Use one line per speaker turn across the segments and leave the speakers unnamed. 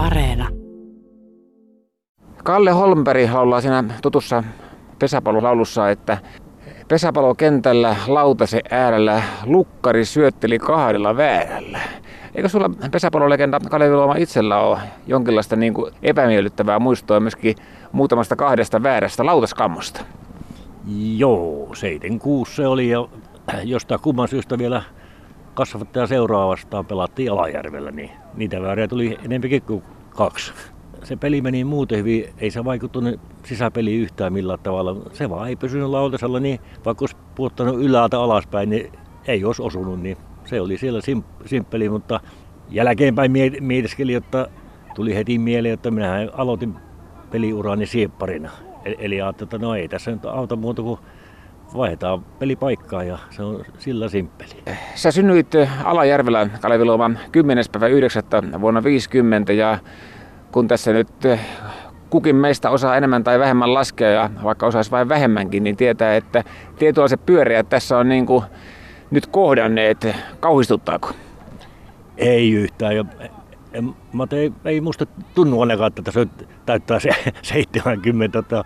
Areena.
Kalle Holmberg laulaa siinä tutussa pesäpallolaulussa, että pesäpallokentällä lautase äärellä lukkari syötteli kahdella väärällä. Eikö sulla pesäpallolegenda Kalevi Luoma itsellä ole jonkinlaista niin kuin epämiellyttävää muistoa myöskin muutamasta kahdesta väärästä lautaskammosta?
Joo, 76 se oli ja jostain kumman syystä vielä kasvattaja seuraavastaan pelattiin Alajärvellä, niin niitä vääriä tuli enempikin kuin kaksi. Se peli meni muuten hyvin, ei se vaikuttunut sisäpeliin yhtään millään tavalla. Se vaan ei pysynyt lautasella, niin vaikka olisi puuttanut ylältä alaspäin, niin ei olisi osunut, niin se oli siellä sim- simppeli, mutta jälkeenpäin mietiskeli, että tuli heti mieleen, että minä aloitin peliurani siepparina. E-, eli ajattelin, että no ei tässä nyt auta muuta kuin vaihdetaan pelipaikkaa ja se on sillä simppeli.
Sä synnyit Alajärvelä, Kalevi Luoman 10. päivä 9. vuonna 50 ja kun tässä nyt kukin meistä osaa enemmän tai vähemmän laskea ja vaikka osaisi vain vähemmänkin, niin tietää, että se pyöriä tässä on niin kuin nyt kohdanneet. Kauhistuttaako?
Ei yhtään. Ja, en, mä ei, ei musta tunnu ainakaan, että tässä täyttää se 70. Että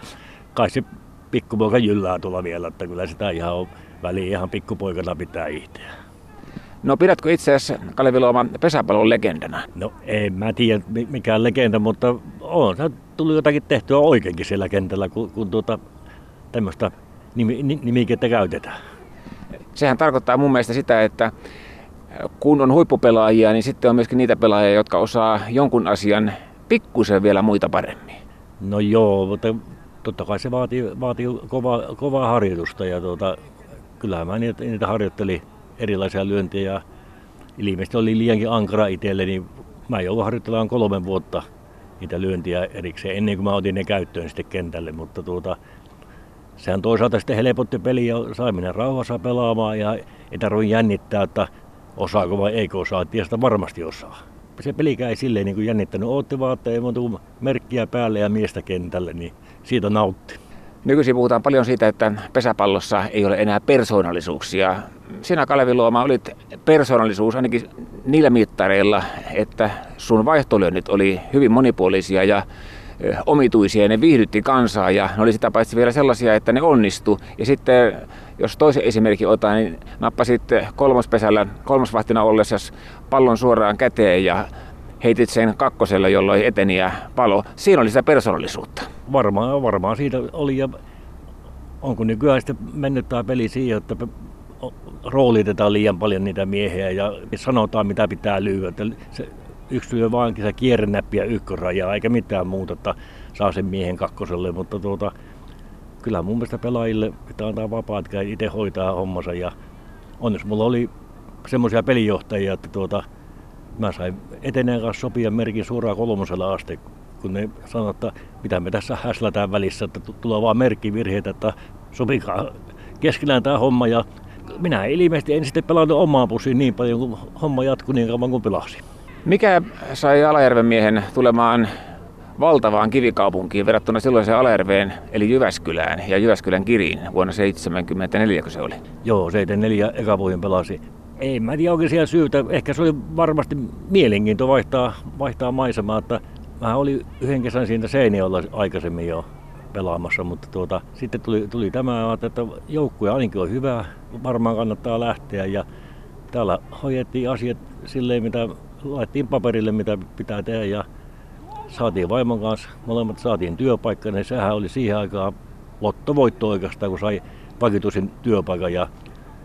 kai se pikkupoika jyllää tuolla vielä, että kyllä sitä ihan on väliin ihan pikkupoikana pitää itseä.
No pidätkö itse asiassa Kalevi pesäpallon legendana?
No en mä tiedä mikään legenda, mutta on se tullut jotakin tehtyä oikeinkin siellä kentällä, kun, kun tuota, tämmöistä nimi, nimikettä käytetään.
Sehän tarkoittaa mun mielestä sitä, että kun on huippupelaajia, niin sitten on myöskin niitä pelaajia, jotka osaa jonkun asian pikkusen vielä muita paremmin.
No joo, mutta totta kai se vaatii, vaatii kovaa, kovaa harjoitusta ja tuota, kyllähän mä niitä, niitä harjoittelin erilaisia lyöntejä ja ilmeisesti oli liiankin ankara itselle, niin mä joudun harjoittelemaan kolmen vuotta niitä lyöntiä erikseen ennen kuin mä otin ne käyttöön sitten kentälle, mutta tuota, sehän toisaalta sitten helpotti peli ja sai mennä rauhassa pelaamaan ja ei tarvitse jännittää, että osaako vai eikö osaa, tiestä varmasti osaa. Se pelikään ei silleen niin kuin jännittänyt, ootti vaan, että ei kuin merkkiä päälle ja miestä kentälle, niin siitä nautti.
Nykyisin puhutaan paljon siitä, että pesäpallossa ei ole enää persoonallisuuksia. Sinä Kalevi Luoma olit persoonallisuus ainakin niillä mittareilla, että sun vaihtolyönnit oli hyvin monipuolisia ja omituisia ja ne viihdytti kansaa ja ne oli sitä paitsi vielä sellaisia, että ne onnistu. Ja sitten jos toisen esimerkin otan, niin nappasit kolmospesällä kolmosvahtina ollessa pallon suoraan käteen ja heitit sen kakkosella, jolloin eteni ja palo. Siinä oli sitä persoonallisuutta.
Varmaan, varmaan siitä oli ja onko nykyään sitten mennyt tämä peli siihen, että roolitetaan liian paljon niitä miehiä ja sanotaan mitä pitää lyödä. Yksi lyö vaan se kierrenäppiä ykkösrajaa eikä mitään muuta, että saa sen miehen kakkoselle, mutta tuota, kyllä mun mielestä pelaajille pitää antaa vapaat käy itse hoitaa hommansa ja onneksi mulla oli semmoisia pelijohtajia, että tuota, mä sain eteneen kanssa sopia merkin suoraan kolmosella asti, kun ne sanoivat, että mitä me tässä häslätään välissä, että tulee vaan merkkivirheitä, että sopikaa keskenään tämä homma ja minä ilmeisesti en sitten pelannut omaan pussiin niin paljon, kun homma jatkui niin kauan kuin pelasin.
Mikä sai Alajärven miehen tulemaan valtavaan kivikaupunkiin verrattuna silloiseen Alajärveen, eli Jyväskylään ja Jyväskylän Kiriin vuonna 1974, kun se oli?
Joo, 74 eka vuoden pelasi. Ei mä tiedä oikein syytä. Ehkä se oli varmasti mielenkiinto vaihtaa, vaihtaa maisemaa. Että mä olin yhden kesän siinä Seinäjoella aikaisemmin jo pelaamassa, mutta tuota, sitten tuli, tuli tämä, että joukkue ainakin on hyvä, varmaan kannattaa lähteä ja täällä hoidettiin asiat silleen, mitä laitettiin paperille, mitä pitää tehdä ja saatiin vaimon kanssa, molemmat saatiin työpaikka, niin sehän oli siihen aikaan lottovoitto oikeastaan, kun sai vakituisen työpaikan ja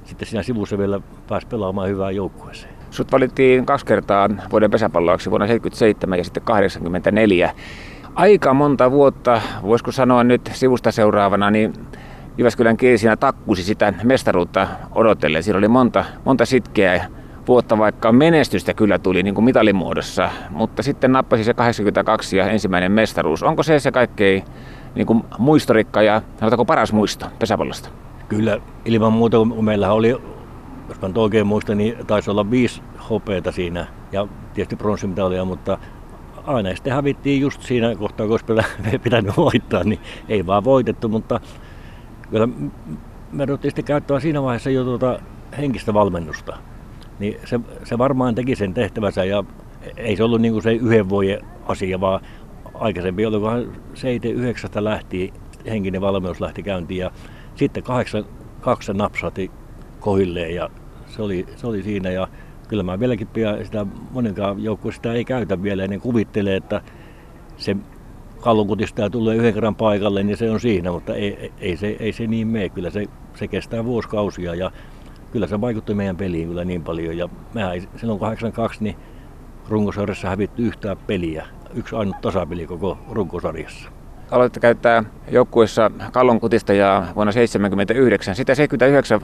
sitten siinä sivussa vielä pääsi pelaamaan hyvää joukkueeseen.
Sut valittiin kaksi kertaa vuoden pesäpalloaksi vuonna 77 ja sitten 84. Aika monta vuotta, voisiko sanoa nyt sivusta seuraavana, niin Jyväskylän kieli siinä takkusi sitä mestaruutta odotellen. Siinä oli monta, monta sitkeää vuotta, vaikka menestystä kyllä tuli niin kuin mitalin muodossa, mutta sitten nappasi se 82 ja ensimmäinen mestaruus. Onko se se kaikkein niin kuin muistorikka ja sanotaanko paras muisto pesäpallosta?
Kyllä, ilman muuta, kun meillä oli, jos mä oikein muistan, niin taisi olla viisi hopeita siinä ja tietysti pronssimitalia, mutta aina sitten hävittiin just siinä kohtaa, kun olisi pitänyt voittaa, niin ei vaan voitettu, mutta kyllä me ruvettiin sitten käyttämään siinä vaiheessa jo tuota henkistä valmennusta niin se, se varmaan teki sen tehtävänsä ja ei se ollut niin kuin se yhden vuoden asia, vaan aikaisemmin, olikohan 7-9 lähti, henkinen valmius lähti käyntiin ja sitten 8 kaksi napsati kohilleen ja se oli, se oli siinä ja kyllä mä vieläkin pian sitä monenkaan joukkue sitä ei käytä vielä, niin kuvittelee, että se kallunkutista tulee yhden kerran paikalle, niin se on siinä, mutta ei, ei, se, ei se niin mene. Kyllä se, se kestää vuosikausia ja kyllä se vaikutti meidän peliin kyllä niin paljon. Ja mehän ei, silloin 82 niin runkosarjassa hävitty yhtään peliä. Yksi ainut tasapeli koko runkosarjassa.
Aloitte käyttää joukkueessa kallonkutista ja vuonna 1979. Sitä 79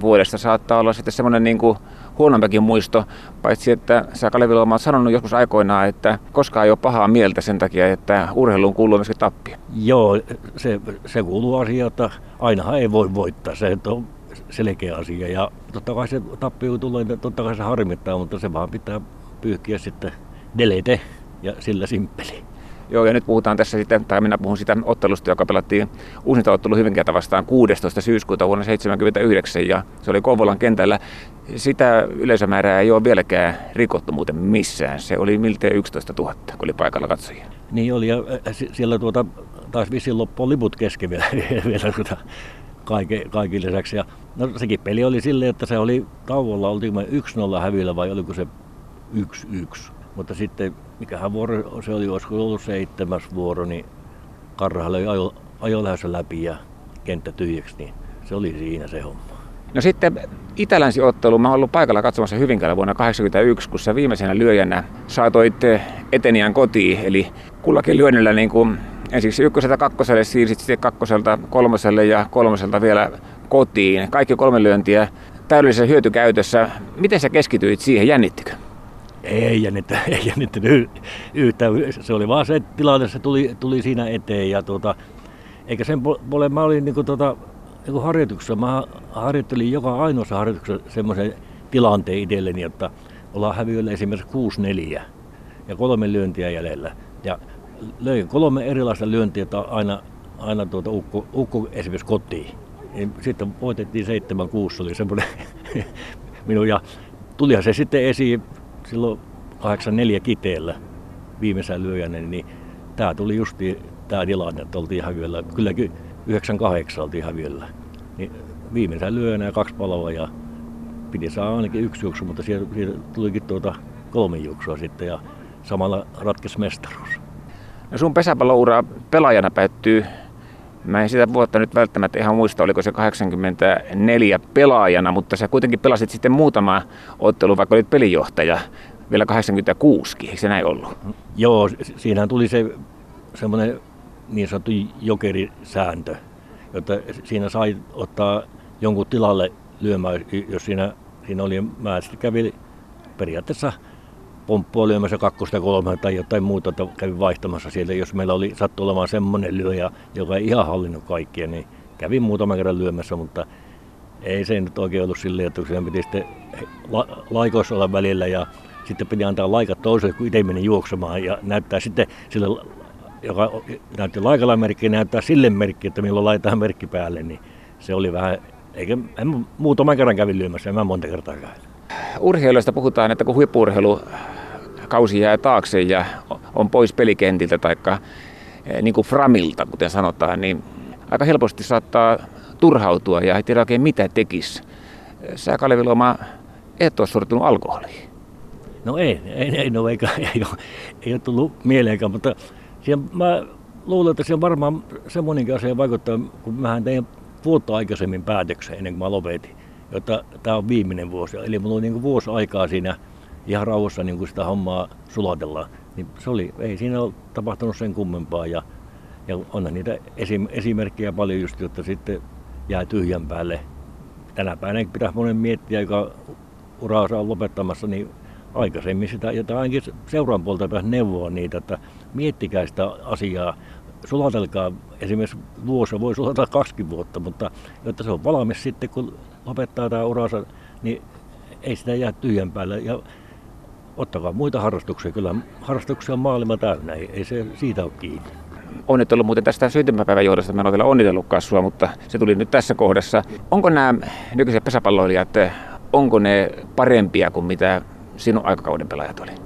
vuodesta saattaa olla sitten semmoinen niin kuin huonompikin muisto, paitsi että sä Kalevi Luoma oot sanonut joskus aikoinaan, että koskaan ei ole pahaa mieltä sen takia, että urheiluun kuuluu myöskin tappia.
Joo, se, se kuuluu asia, että ainahan ei voi voittaa, se on selkeä asia ja totta kai se tappio tulee, totta kai se harmittaa, mutta se vaan pitää pyyhkiä sitten delete ja sillä simppeli.
Joo, ja nyt puhutaan tässä sitten, tai minä puhun sitä ottelusta, joka pelattiin uusinta ottelu Hyvinkäätä vastaan 16. syyskuuta vuonna 1979, ja se oli Kouvolan kentällä. Sitä yleisömäärää ei ole vieläkään rikottu muuten missään. Se oli miltei 11 000, kun oli paikalla katsojia.
Niin oli, ja siellä tuota, taas vissiin loppua liput kesken vielä, vielä tuota, kaiken, kaiken lisäksi. Ja, no, sekin peli oli silleen, että se oli tauolla, oltiin me 1-0 hävillä vai oliko se 1-1. Mutta sitten, mikähän vuoro se oli, olisiko ollut seitsemäs vuoro, niin Karrahan löi ajo, ajo läpi ja kenttä tyhjäksi, niin se oli siinä se homma.
No sitten Itä-Länsi-ottelu, mä oon ollut paikalla katsomassa Hyvinkäällä vuonna 1981, kun sä viimeisenä lyöjänä saatoit eteniän kotiin, eli kullakin lyönnillä niin kuin ensiksi ykköseltä kakkoselle, siirsit sitten kakkoselta kolmoselle ja kolmoselta vielä kotiin. Kaikki kolme lyöntiä täydellisessä hyötykäytössä. Miten sä keskityit siihen, jännittikö?
Ei jännittä, ei jännittänyt yhtään. Se oli vaan se tilanne, se tuli, tuli siinä eteen. Ja tuota, eikä sen puolen, mä olin niin kuin, tuota, niin harjoituksessa, mä harjoittelin joka ainoassa harjoituksessa semmoisen tilanteen itselleni, että ollaan häviöllä esimerkiksi 6-4 ja kolme lyöntiä jäljellä. Ja löin kolme erilaista lyöntiä, aina, aina tuota ukko, ukko esimerkiksi kotiin. Sitten voitettiin 7-6, oli semmoinen minun ja tulihan se sitten esiin silloin 84 kiteellä viimeisen lyöjänä, niin tämä tuli justi tämä tilanne, että oltiin häviöllä. Kylläkin 98 oltiin häviöllä. Niin viimeisen lyöjänä kaksi paloa ja piti saada ainakin yksi juoksu, mutta siitä, siitä tulikin tuota kolme juoksua sitten ja samalla ratkesi mestaruus.
No sun pesäpalloura pelaajana päättyy Mä en sitä vuotta nyt välttämättä ihan muista, oliko se 84 pelaajana, mutta sä kuitenkin pelasit sitten muutama ottelu, vaikka olit pelijohtaja vielä 86, eikö se näin ollut?
Joo, siinähän tuli se semmoinen niin sanottu jokerisääntö, jotta siinä sai ottaa jonkun tilalle lyömään, jos siinä, siinä oli, mä sitten kävin periaatteessa pomppua lyömässä kakkosta kolme tai jotain muuta, että kävin vaihtamassa sieltä. Jos meillä oli sattu olemaan semmoinen lyöjä, joka ei ihan hallinnut kaikkia, niin kävin muutaman kerran lyömässä, mutta ei se nyt oikein ollut silleen, että siinä piti sitten la- laikoissa olla välillä ja sitten piti antaa laikat toiselle, kun itse meni juoksemaan ja näyttää sitten sille, joka näytti laikalla merkkiä, näyttää sille merkki, että milloin laitetaan merkki päälle, niin se oli vähän, eikä, en, muutaman kerran kävin lyömässä, en mä monta kertaa käy.
Urheilusta puhutaan, että kun huippurheilu kausi jää taakse ja on pois pelikentiltä tai eh, niin kuin framilta, kuten sanotaan, niin aika helposti saattaa turhautua ja ei tiedä oikein mitä tekisi. Sä Kalevi Luoma, et ole sortunut alkoholiin.
No ei, ei, ei, no eikä, ei, ole, ei ole tullut mieleenkään, mutta siihen, mä luulen, että se on varmaan semmoinenkin asia vaikuttaa, kun mähän tein vuotta aikaisemmin päätöksen ennen kuin mä lopetin, jotta tämä on viimeinen vuosi. Eli mulla on niin vuosi aikaa siinä ihan rauhassa niin kuin sitä hommaa sulatellaan. Niin se oli, ei siinä ole tapahtunut sen kummempaa ja, ja onhan niitä esim, esimerkkejä paljon just, jotta sitten jää tyhjän päälle. Tänä päivänä pitäisi monen miettiä, joka uraansa on lopettamassa, niin aikaisemmin sitä, ja ainakin seuran puolta pitäisi neuvoa niitä, että miettikää sitä asiaa, sulatelkaa esimerkiksi vuosi, voi sulatella kaksi vuotta, mutta jotta se on valmis sitten, kun lopettaa tämä uransa, niin ei sitä jää tyhjän päälle. Ja ottakaa muita harrastuksia. Kyllä harrastuksia on maailma täynnä, ei, se siitä ole kiinni.
Onnittelut muuten tästä syntymäpäivän johdosta. Mä en ole vielä onnitellutkaan sua, mutta se tuli nyt tässä kohdassa. Onko nämä nykyiset pesäpalloilijat, onko ne parempia kuin mitä sinun aikakauden pelaajat oli?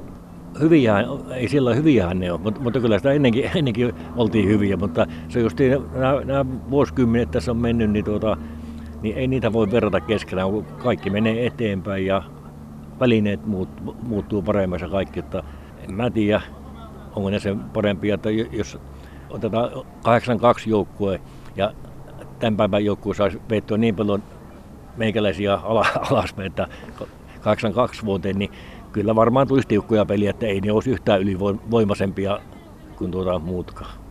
Hyviä, ei sillä hyviä ne ole, mutta, mutta kyllä sitä ennenkin, ennenkin oltiin hyviä, mutta se just nämä, nämä vuosikymmenet tässä on mennyt, niin, tuota, niin ei niitä voi verrata keskenään, kun kaikki menee eteenpäin ja välineet muut, muuttuu paremmaksi ja kaikki, että en mä tiedä, onko ne sen parempia, että jos otetaan 82 joukkue ja tämän päivän joukkue saisi veettyä niin paljon meikäläisiä alaspäin, että 82 vuoteen, niin kyllä varmaan tulisi tiukkoja peliä, että ei ne olisi yhtään ylivoimaisempia kuin tuota muutkaan.